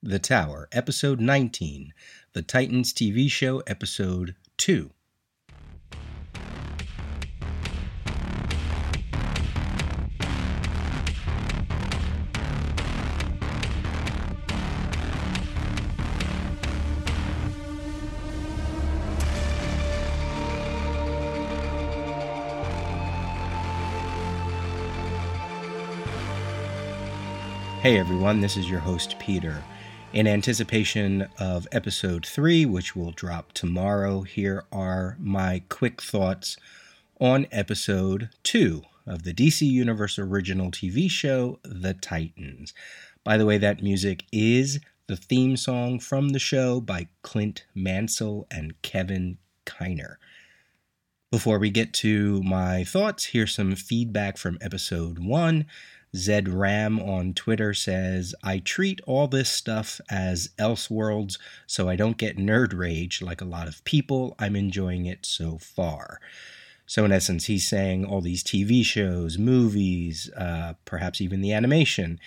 The Tower, Episode 19, The Titans TV Show, Episode 2. Hey everyone, this is your host Peter. In anticipation of episode 3, which will drop tomorrow, here are my quick thoughts on episode 2 of the DC Universe original TV show, The Titans. By the way, that music is the theme song from the show by Clint Mansell and Kevin Kiner. Before we get to my thoughts, here's some feedback from episode 1. Zed Ram on Twitter says, I treat all this stuff as Elseworlds so I don't get nerd rage like a lot of people. I'm enjoying it so far. So, in essence, he's saying all these TV shows, movies, uh, perhaps even the animation,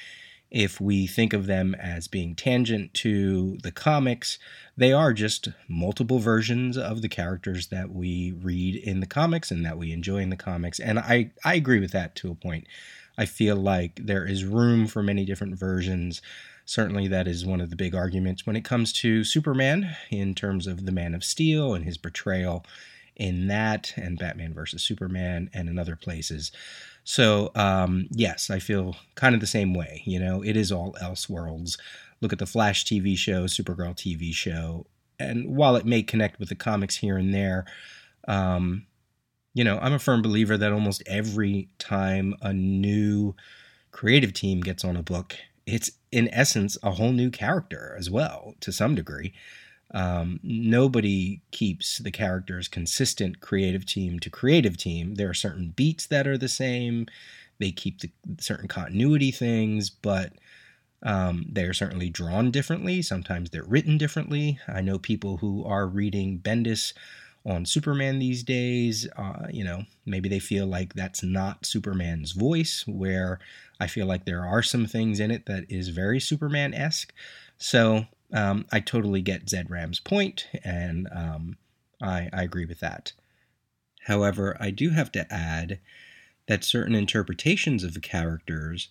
if we think of them as being tangent to the comics, they are just multiple versions of the characters that we read in the comics and that we enjoy in the comics. And I, I agree with that to a point. I feel like there is room for many different versions. Certainly, that is one of the big arguments when it comes to Superman in terms of the Man of Steel and his portrayal in that, and Batman versus Superman, and in other places. So, um, yes, I feel kind of the same way. You know, it is all Elseworlds. Look at the Flash TV show, Supergirl TV show, and while it may connect with the comics here and there, um, you know, I'm a firm believer that almost every time a new creative team gets on a book, it's in essence a whole new character as well, to some degree. Um, nobody keeps the characters consistent creative team to creative team. There are certain beats that are the same. They keep the certain continuity things, but um, they are certainly drawn differently. Sometimes they're written differently. I know people who are reading Bendis on Superman these days. Uh, you know, maybe they feel like that's not Superman's voice, where I feel like there are some things in it that is very Superman esque. So um, I totally get Zed Ram's point, and um, I, I agree with that. However, I do have to add that certain interpretations of the characters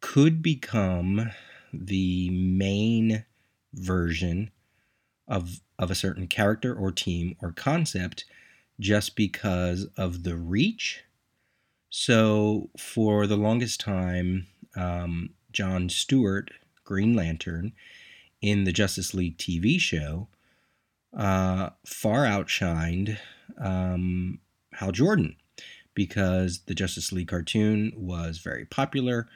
could become the main version of of a certain character or team or concept just because of the reach. So for the longest time, um, John Stewart, Green Lantern, in the Justice League TV show, uh, far outshined um, Hal Jordan because the Justice League cartoon was very popular.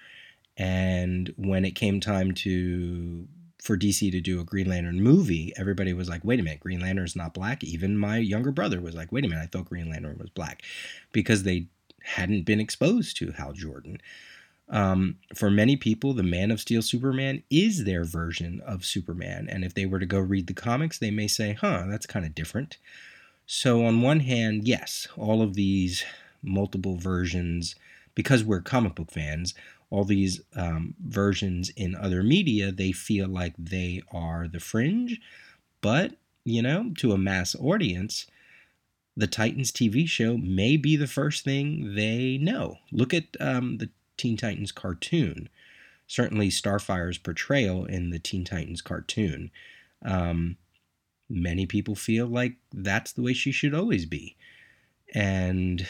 And when it came time to for DC to do a Green Lantern movie, everybody was like, wait a minute, Green Lantern's not black. Even my younger brother was like, wait a minute, I thought Green Lantern was black because they hadn't been exposed to Hal Jordan. Um, for many people, the Man of Steel Superman is their version of Superman. And if they were to go read the comics, they may say, huh, that's kind of different. So, on one hand, yes, all of these multiple versions, because we're comic book fans, all these um, versions in other media, they feel like they are the fringe. But, you know, to a mass audience, the Titans TV show may be the first thing they know. Look at um, the Teen Titans cartoon. Certainly, Starfire's portrayal in the Teen Titans cartoon. Um, many people feel like that's the way she should always be. And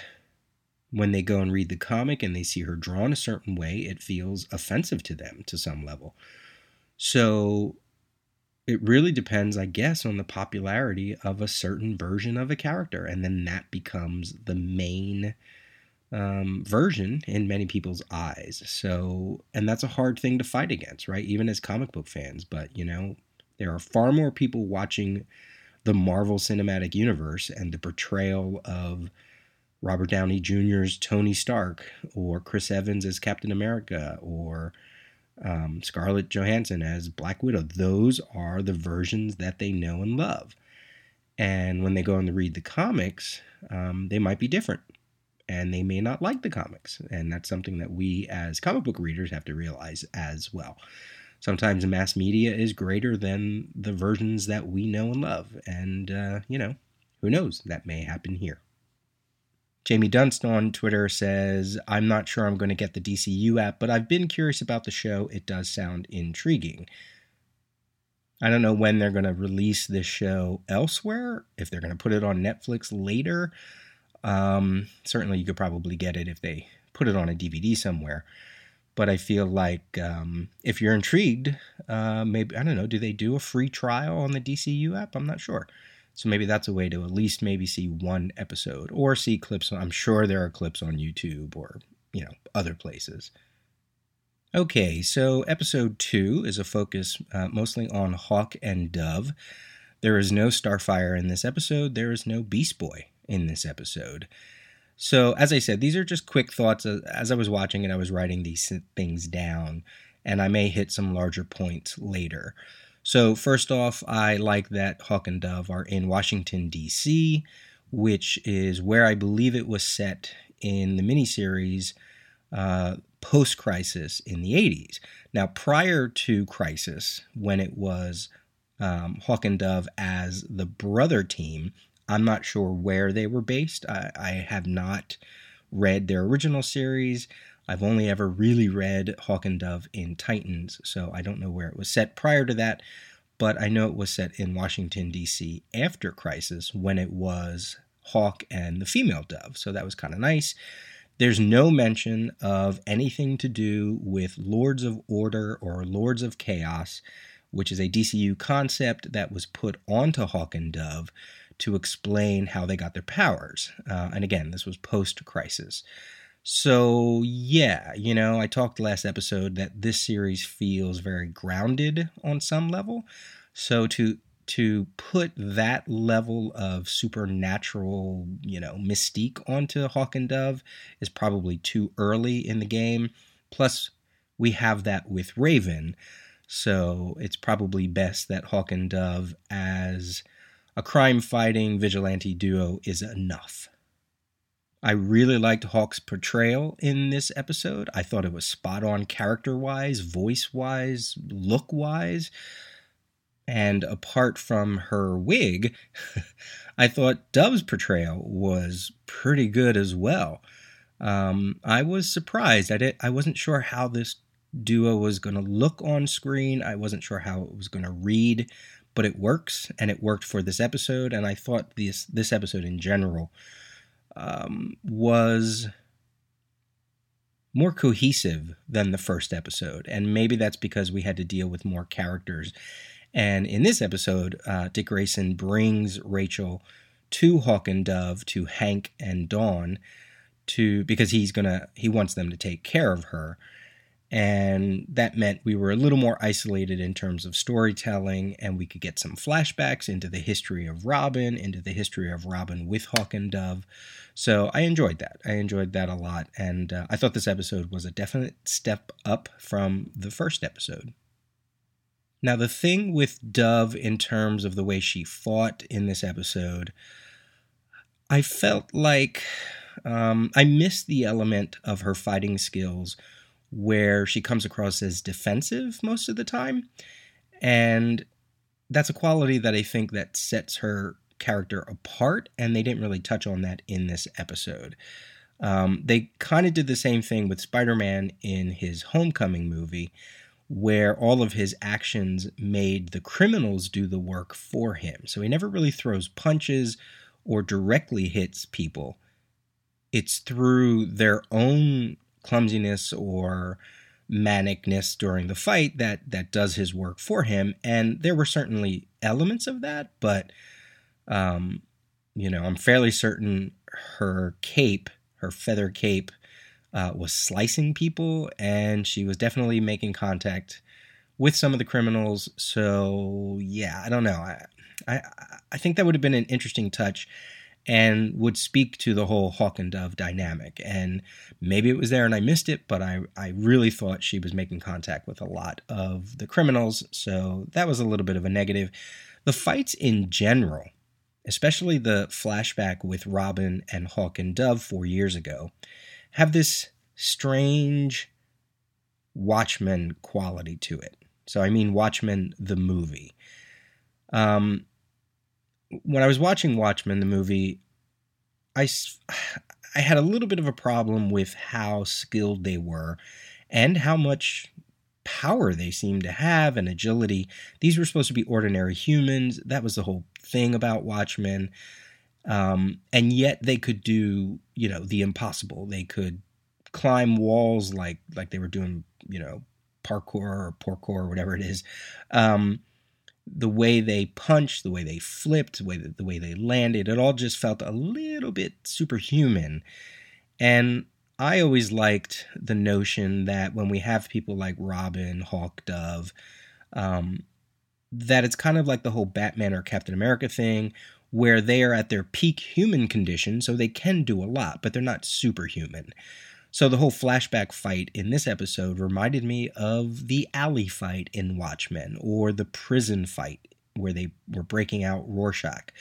when they go and read the comic and they see her drawn a certain way, it feels offensive to them to some level. So it really depends, I guess, on the popularity of a certain version of a character. And then that becomes the main um, version in many people's eyes. So, and that's a hard thing to fight against, right? Even as comic book fans. But, you know, there are far more people watching the Marvel Cinematic Universe and the portrayal of Robert Downey Jr.'s Tony Stark, or Chris Evans as Captain America, or um, Scarlett Johansson as Black Widow. Those are the versions that they know and love. And when they go on to read the comics, um, they might be different. And they may not like the comics. And that's something that we as comic book readers have to realize as well. sometimes mass media is greater than the versions that we know and love. And, uh, you know, who knows? That may happen here. Jamie Dunst on Twitter says, I'm not sure I'm going to get the DCU app, but I've been curious about the show. It does sound intriguing. I don't know when they're going to release this show elsewhere, if they're going to put it on Netflix later. Um, certainly, you could probably get it if they put it on a DVD somewhere. But I feel like um, if you're intrigued, uh, maybe, I don't know, do they do a free trial on the DCU app? I'm not sure. So maybe that's a way to at least maybe see one episode or see clips. I'm sure there are clips on YouTube or, you know, other places. Okay, so episode two is a focus uh, mostly on Hawk and Dove. There is no Starfire in this episode. There is no Beast Boy in this episode. So, as I said, these are just quick thoughts as I was watching and I was writing these things down, and I may hit some larger points later. So, first off, I like that Hawk and Dove are in Washington, D.C., which is where I believe it was set in the miniseries uh, post Crisis in the 80s. Now, prior to Crisis, when it was um, Hawk and Dove as the brother team, I'm not sure where they were based. I, I have not read their original series. I've only ever really read Hawk and Dove in Titans, so I don't know where it was set prior to that, but I know it was set in Washington, D.C. after Crisis when it was Hawk and the female Dove, so that was kind of nice. There's no mention of anything to do with Lords of Order or Lords of Chaos, which is a DCU concept that was put onto Hawk and Dove to explain how they got their powers. Uh, and again, this was post crisis. So, yeah, you know, I talked last episode that this series feels very grounded on some level. So to to put that level of supernatural, you know, mystique onto Hawk and Dove is probably too early in the game. Plus, we have that with Raven, so it's probably best that Hawk and Dove as a crime fighting vigilante duo is enough. I really liked Hawk's portrayal in this episode. I thought it was spot on character wise, voice wise, look wise. And apart from her wig, I thought Dove's portrayal was pretty good as well. Um, I was surprised. I did. I wasn't sure how this duo was going to look on screen. I wasn't sure how it was going to read, but it works, and it worked for this episode. And I thought this this episode in general um, was more cohesive than the first episode. And maybe that's because we had to deal with more characters. And in this episode, uh, Dick Grayson brings Rachel to Hawk and Dove, to Hank and Dawn, to because he's gonna he wants them to take care of her and that meant we were a little more isolated in terms of storytelling and we could get some flashbacks into the history of robin into the history of robin with hawk and dove. So i enjoyed that. I enjoyed that a lot. And uh, i thought this episode was a definite step up from the first episode. Now the thing with dove in terms of the way she fought in this episode i felt like um, i missed the element of her fighting skills where she comes across as defensive most of the time. And that's a quality that I think that sets her character apart, and they didn't really touch on that in this episode. Um, they kind of did the same thing with Spider Man in his Homecoming movie, where all of his actions made the criminals do the work for him. So he never really throws punches or directly hits people. It's through their own clumsiness or manicness during the fight that that does his work for him. And there were certainly elements of that but um you know i'm fairly certain her cape her feather cape uh, was slicing people and she was definitely making contact with some of the criminals. So yeah i don't know. I i, I think that would have been an interesting touch and would speak to the whole hawk and dove dynamic. And maybe it was there and I missed it, but I, I really thought she was making contact with a lot of the criminals. So that was a little bit of a negative. The fights in general, especially the flashback with Robin and Hawk and Dove four years ago, have this strange Watchmen quality to it. So I mean Watchmen the movie. Um, when I was watching Watchmen the movie, I I had a little bit of a problem with how skilled they were and how much power they seemed to have and agility. These were supposed to be ordinary humans. That was the whole thing about Watchmen. Um, and yet they could do, you know, the impossible. They could climb walls like like they were doing, you know, parkour or parkour or whatever it is. Um, the way they punched, the way they flipped, the way that, the way they landed, it all just felt a little bit superhuman. And I always liked the notion that when we have people like Robin, Hawk, Dove, um, that it's kind of like the whole Batman or Captain America thing, where they are at their peak human condition, so they can do a lot, but they're not superhuman. So the whole flashback fight in this episode reminded me of the alley fight in Watchmen or the prison fight where they were breaking out Rorschach.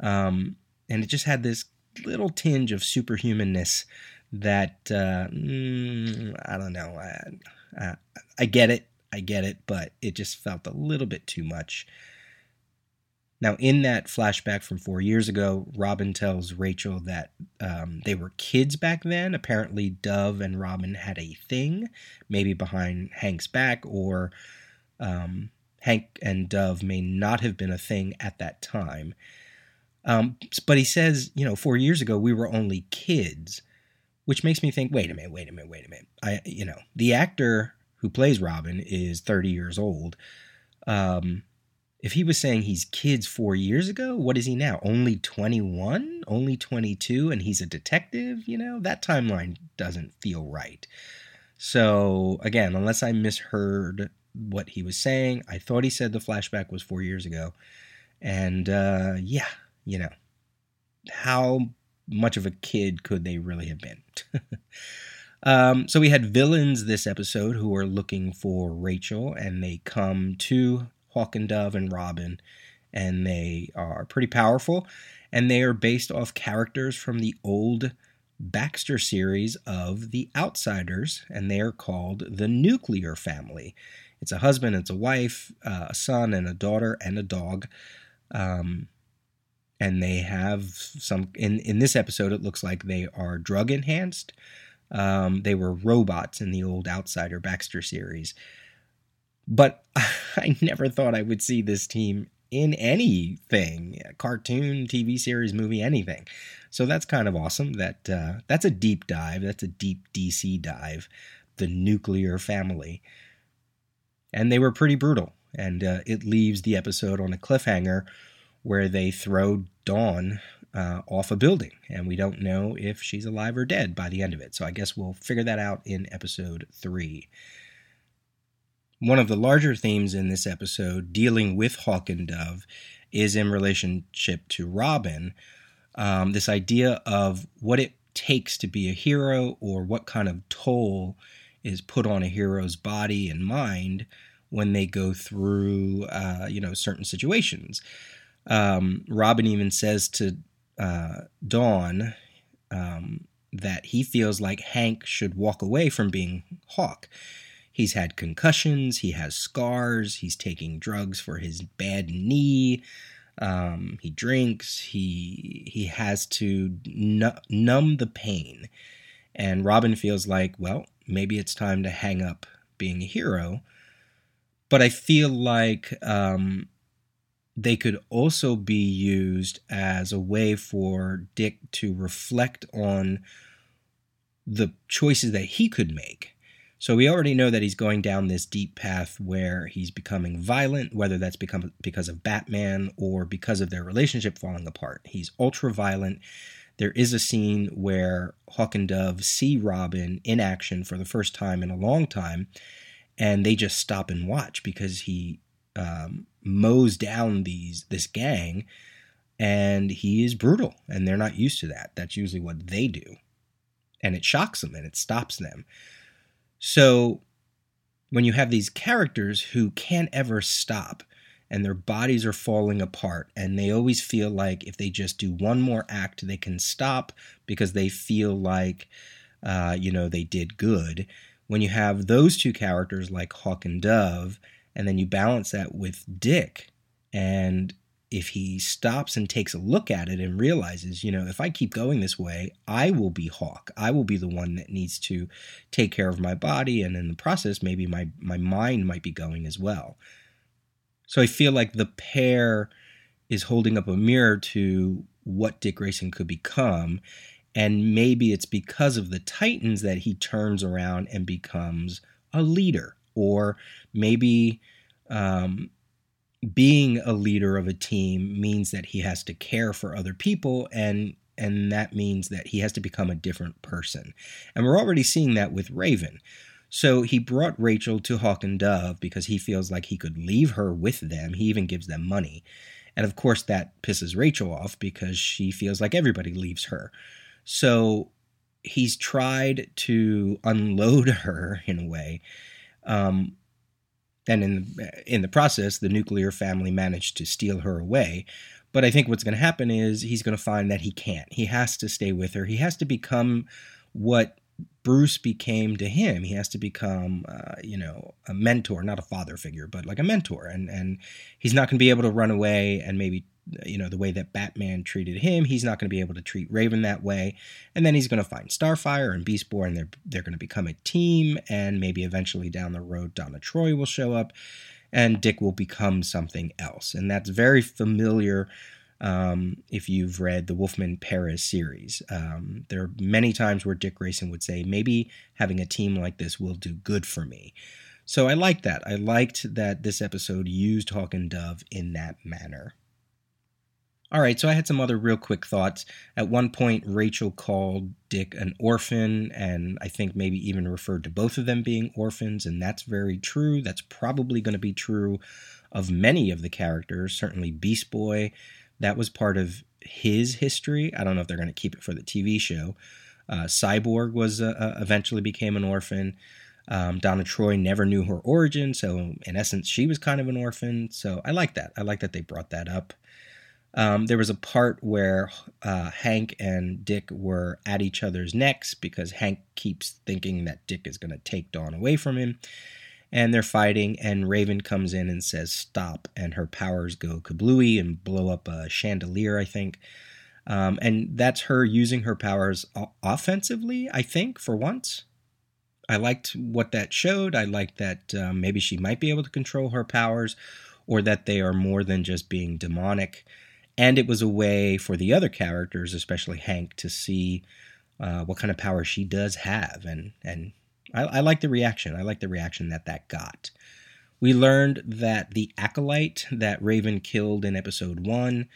Um, and it just had this little tinge of superhumanness that uh, mm, I don't know. I, I, I get it, I get it, but it just felt a little bit too much. Now, in that flashback from four years ago, Robin tells Rachel that um, they were kids back then. Apparently, Dove and Robin had a thing, maybe behind Hank's back, or um, Hank and Dove may not have been a thing at that time. Um, but he says, you know, four years ago we were only kids, which makes me think, wait a minute, wait a minute, wait a minute. I, you know, the actor who plays Robin is 30 years old. Um, if he was saying he's kids four years ago, what is he now? Only 21? Only 22? And he's a detective? You know, that timeline doesn't feel right. So, again, unless I misheard what he was saying, I thought he said the flashback was four years ago. And uh, yeah, you know, how much of a kid could they really have been? um, so we had villains this episode who are looking for Rachel, and they come to Hawk and Dove and Robin, and they are pretty powerful. And they are based off characters from the old Baxter series of The Outsiders, and they are called the Nuclear Family. It's a husband, it's a wife, uh, a son, and a daughter, and a dog. Um, and they have some in in this episode. It looks like they are drug enhanced. Um, they were robots in the old Outsider Baxter series. But I never thought I would see this team in anything cartoon, TV series, movie, anything. So that's kind of awesome. That uh, That's a deep dive. That's a deep DC dive. The nuclear family. And they were pretty brutal. And uh, it leaves the episode on a cliffhanger where they throw Dawn uh, off a building. And we don't know if she's alive or dead by the end of it. So I guess we'll figure that out in episode three. One of the larger themes in this episode, dealing with Hawk and Dove, is in relationship to Robin. Um, this idea of what it takes to be a hero or what kind of toll is put on a hero's body and mind when they go through, uh, you know, certain situations. Um, Robin even says to uh, Dawn um, that he feels like Hank should walk away from being Hawk. He's had concussions, he has scars, he's taking drugs for his bad knee. Um, he drinks, he he has to numb the pain. And Robin feels like, well, maybe it's time to hang up being a hero. But I feel like um, they could also be used as a way for Dick to reflect on the choices that he could make so we already know that he's going down this deep path where he's becoming violent, whether that's become because of Batman or because of their relationship falling apart. He's ultra violent. There is a scene where Hawk and Dove see Robin in action for the first time in a long time, and they just stop and watch because he um, mows down these this gang, and he is brutal, and they're not used to that. That's usually what they do, and it shocks them and it stops them. So when you have these characters who can't ever stop and their bodies are falling apart and they always feel like if they just do one more act they can stop because they feel like uh, you know they did good when you have those two characters like hawk and dove And then you balance that with Dick. And if he stops and takes a look at it and realizes, you know, if I keep going this way, I will be Hawk. I will be the one that needs to take care of my body. And in the process, maybe my, my mind might be going as well. So I feel like the pair is holding up a mirror to what Dick Grayson could become. And maybe it's because of the Titans that he turns around and becomes a leader. Or maybe um, being a leader of a team means that he has to care for other people and and that means that he has to become a different person. And we're already seeing that with Raven. So he brought Rachel to Hawk and Dove because he feels like he could leave her with them. He even gives them money. And of course, that pisses Rachel off because she feels like everybody leaves her. So he's tried to unload her in a way. Um, and in in the process, the nuclear family managed to steal her away. But I think what's going to happen is he's going to find that he can't. He has to stay with her. He has to become what Bruce became to him. He has to become, uh, you know, a mentor, not a father figure, but like a mentor. And and he's not going to be able to run away and maybe you know the way that Batman treated him, he's not going to be able to treat Raven that way. And then he's going to find Starfire and Beast Boy, and they're they're going to become a team. And maybe eventually down the road, Donna Troy will show up, and Dick will become something else. And that's very familiar. Um, if you've read the Wolfman Perez series, um, there are many times where Dick Grayson would say, maybe having a team like this will do good for me. So I liked that. I liked that this episode used Hawk and Dove in that manner. All right, so I had some other real quick thoughts. At one point, Rachel called Dick an orphan, and I think maybe even referred to both of them being orphans, and that's very true. That's probably going to be true of many of the characters, certainly Beast Boy. That was part of his history. I don't know if they're going to keep it for the TV show. Uh, Cyborg was uh, uh, eventually became an orphan. Um, Donna Troy never knew her origin, so in essence, she was kind of an orphan. So I like that. I like that they brought that up. Um, there was a part where uh, Hank and Dick were at each other's necks because Hank keeps thinking that Dick is going to take Dawn away from him. And they're fighting, and Raven comes in and says, Stop. And her powers go kablooey and blow up a chandelier, I think. Um, and that's her using her powers offensively, I think, for once. I liked what that showed. I liked that um, maybe she might be able to control her powers or that they are more than just being demonic and it was a way for the other characters, especially Hank, to see uh, what kind of power she does have, and and I, I like the reaction. I like the reaction that that got. We learned that the acolyte that Raven killed in episode one,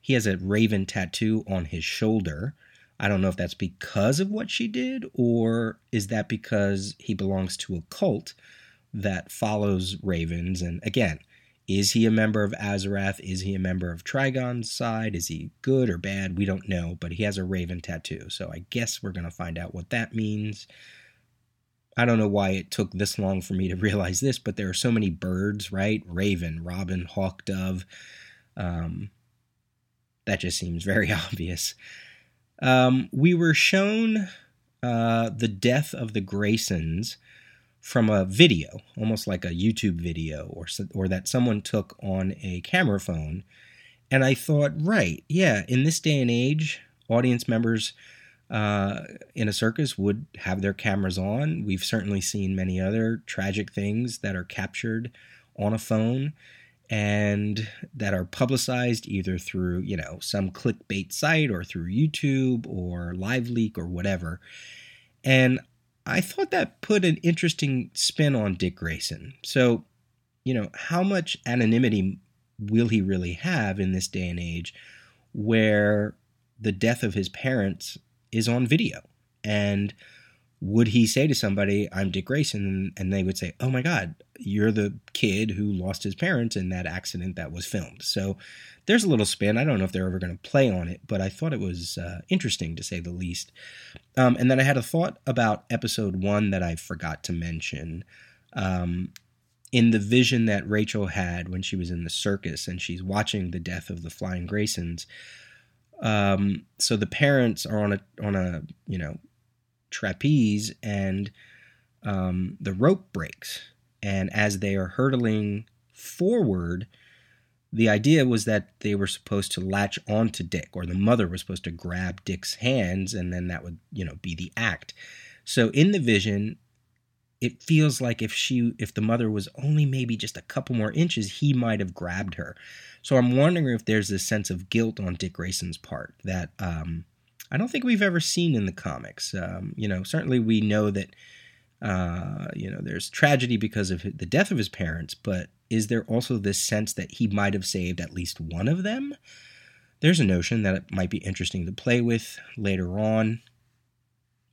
he has a Raven tattoo on his shoulder. I don't know if that's because of what she did, or is that because he belongs to a cult that follows Ravens. And again, is he a member of Azarath? Is he a member of Trigon's side? Is he good or bad? We don't know, but he has a raven tattoo. So I guess we're going to find out what that means. I don't know why it took this long for me to realize this, but there are so many birds, right? Raven, robin, hawk, dove. Um, that just seems very obvious. Um, we were shown uh, the death of the Graysons from a video, almost like a YouTube video, or or that someone took on a camera phone. And I thought, right, yeah, in this day and age, audience members uh, in a circus would have their cameras on. We've certainly seen many other tragic things that are captured on a phone and that are publicized either through, you know, some clickbait site or through YouTube or LiveLeak or whatever. And I thought that put an interesting spin on Dick Grayson. So, you know, how much anonymity will he really have in this day and age where the death of his parents is on video? And would he say to somebody, I'm Dick Grayson, and they would say, Oh my God, you're the kid who lost his parents in that accident that was filmed? So there's a little spin. I don't know if they're ever going to play on it, but I thought it was uh, interesting to say the least. Um, and then I had a thought about episode one that I forgot to mention. Um, in the vision that Rachel had when she was in the circus and she's watching the death of the Flying Graysons. Um, so the parents are on a on a you know trapeze and um, the rope breaks And as they are hurtling forward, the idea was that they were supposed to latch onto Dick, or the mother was supposed to grab Dick's hands, and then that would, you know, be the act. So in the vision, it feels like if she if the mother was only maybe just a couple more inches he might have grabbed her so i'm wondering if there's this sense of guilt on dick grayson's part that um, i don't think we've ever seen in the comics um, you know certainly we know that uh, you know there's tragedy because of the death of his parents but is there also this sense that he might have saved at least one of them there's a notion that it might be interesting to play with later on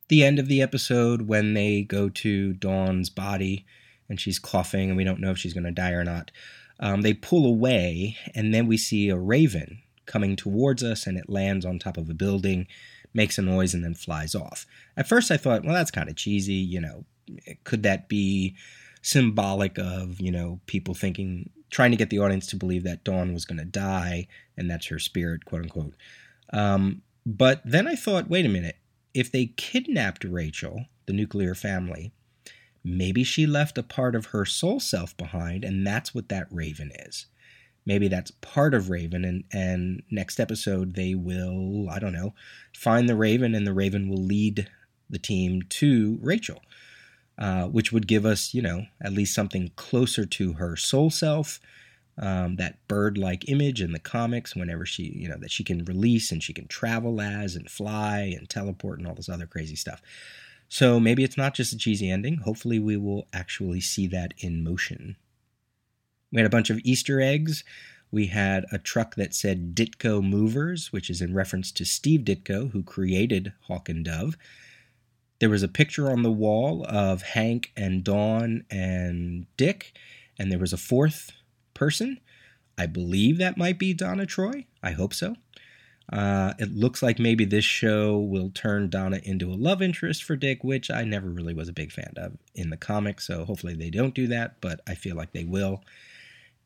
the end of the episode when they go to Dawn's body and she's coughing and we don't know if she's going to die or not. Um, they pull away and then we see a raven coming towards us and it lands on top of a building, makes a noise, and then flies off. At first, I thought, well, that's kind of cheesy. You know, could that be symbolic of, you know, people thinking, trying to get the audience to believe that Dawn was going to die and that's her spirit, quote unquote. Um, but then I thought, wait a minute if they kidnapped Rachel, the nuclear family, maybe she left a part of her soul self behind, and that's what that raven is. Maybe that's part of Raven, and, and next episode they will, I don't know, find the Raven, and the Raven will lead the team to Rachel, uh, which would give us, you know, at least something closer to her soul self, um, that bird-like image in the comics whenever she you know that she can release and she can travel as and fly and teleport and all this other crazy stuff. So maybe it's not just a cheesy ending. Hopefully we will actually see that in motion we had a bunch of easter eggs we had a truck that said ditko movers which is in reference to steve ditko who created hawk and dove there was a picture on the wall of hank and dawn and dick and there was a fourth person. I believe that might be Donna Troy. I hope so. Uh, it looks like maybe this show will turn Donna into a love interest for Dick, which I never really was a big fan of in the comics. So hopefully they don't do that, but I feel like they will.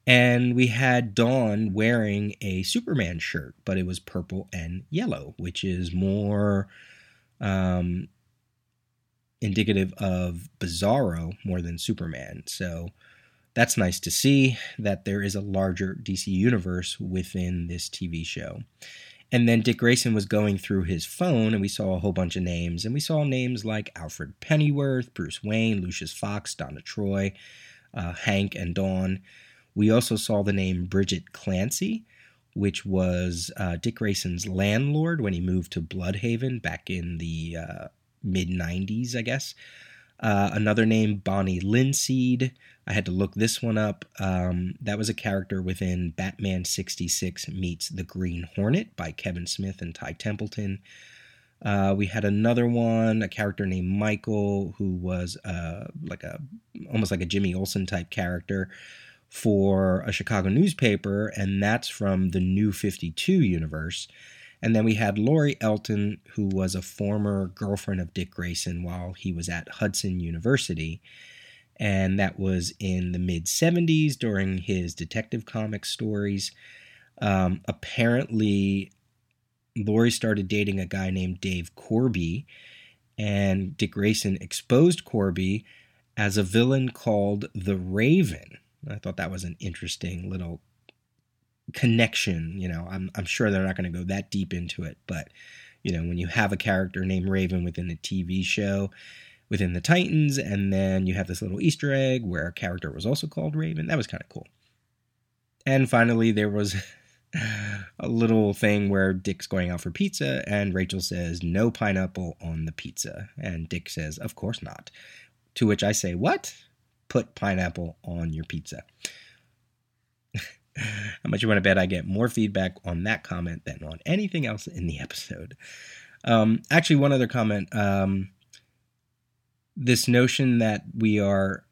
And we had Dawn wearing a Superman shirt, but it was purple and yellow, which is more um, indicative of Bizarro more than Superman. So that's nice to see that there is a larger DC universe within this TV show. And then Dick Grayson was going through his phone, and we saw a whole bunch of names. And we saw names like Alfred Pennyworth, Bruce Wayne, Lucius Fox, Donna Troy, uh, Hank, and Dawn. We also saw the name Bridget Clancy, which was uh, Dick Grayson's landlord when he moved to Blüdhaven back in the uh, mid 90s, I guess. Uh, another name, Bonnie Linseed. I had to look this one up. Um, that was a character within Batman 66 Meets the Green Hornet by Kevin Smith and Ty Templeton. Uh, we had another one, a character named Michael, who was uh, like a almost like a Jimmy Olsen type character for a Chicago newspaper, and that's from the New 52 universe. And then we had Lori Elton, who was a former girlfriend of Dick Grayson while he was at Hudson University. And that was in the mid 70s during his Detective Comics stories. Um, apparently, Lori started dating a guy named Dave Corby, and Dick Grayson exposed Corby as a villain called the Raven. I thought that was an interesting little connection. You know, I'm I'm sure they're not going to go that deep into it, but you know, when you have a character named Raven within a TV show, within the Titans, and then you have this little Easter egg where a character was also called Raven, that was kind of cool. And finally, there was a little thing where Dick's going out for pizza, and Rachel says, No pineapple on the pizza. And Dick says, Of course not. To which I say, What? Put pineapple on your pizza. How much you want to bet I get more feedback on that comment than on anything else in the episode? Um, actually, one other comment. Um, this notion that we are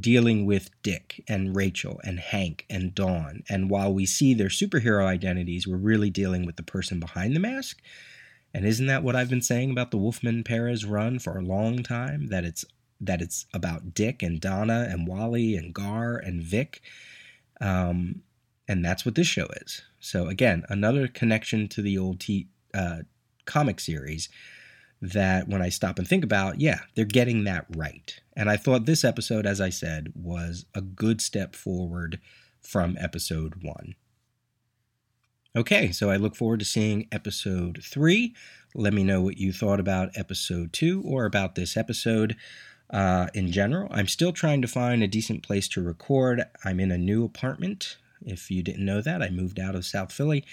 dealing with Dick and Rachel and Hank and Dawn, and while we see their superhero identities, we're really dealing with the person behind the mask. And isn't that what I've been saying about the Wolfman Perez run for a long time? That it's that it's about Dick and Donna and Wally and Gar and Vic. Um, and that's what this show is. So again, another connection to the old t- uh, comic series. that when I stop and think about, yeah, they're getting that right. And I thought this episode, as I said, was a good step forward from episode one. Okay, so I look forward to seeing episode three. Let me know what you thought about episode two or about this episode uh, in general. I'm still trying to find a decent place to record. I'm in a new apartment. If you didn't know that, I moved out of South Philly.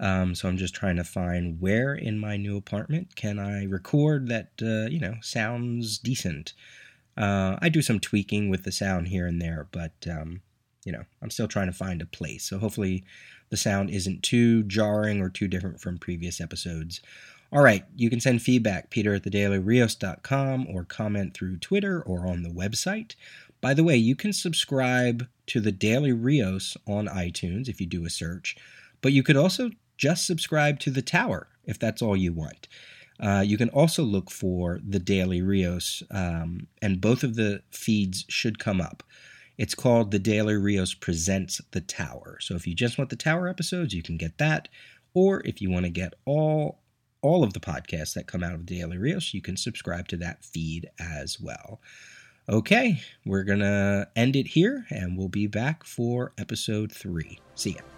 Um, so I'm just trying to find where in my new apartment can I record that, uh, you know, sounds decent. Uh, I do some tweaking with the sound here and there, but, um, you know, I'm still trying to find a place. So hopefully the sound isn't too jarring or too different from previous episodes. All right, you can send feedback, peter at thedailyrios.com, or comment through Twitter or on the website. By the way, you can subscribe to the Daily Rios on iTunes if you do a search, but you could also just subscribe to the Tower if that's all you want. Uh, you can also look for the Daily Rios, um, and both of the feeds should come up. It's called The Daily Rios Presents The Tower. So if you just want the Tower episodes, you can get that. Or if you want to get all all of the podcasts that come out of Daily Rios, you can subscribe to that feed as well. Okay, we're going to end it here and we'll be back for episode three. See ya.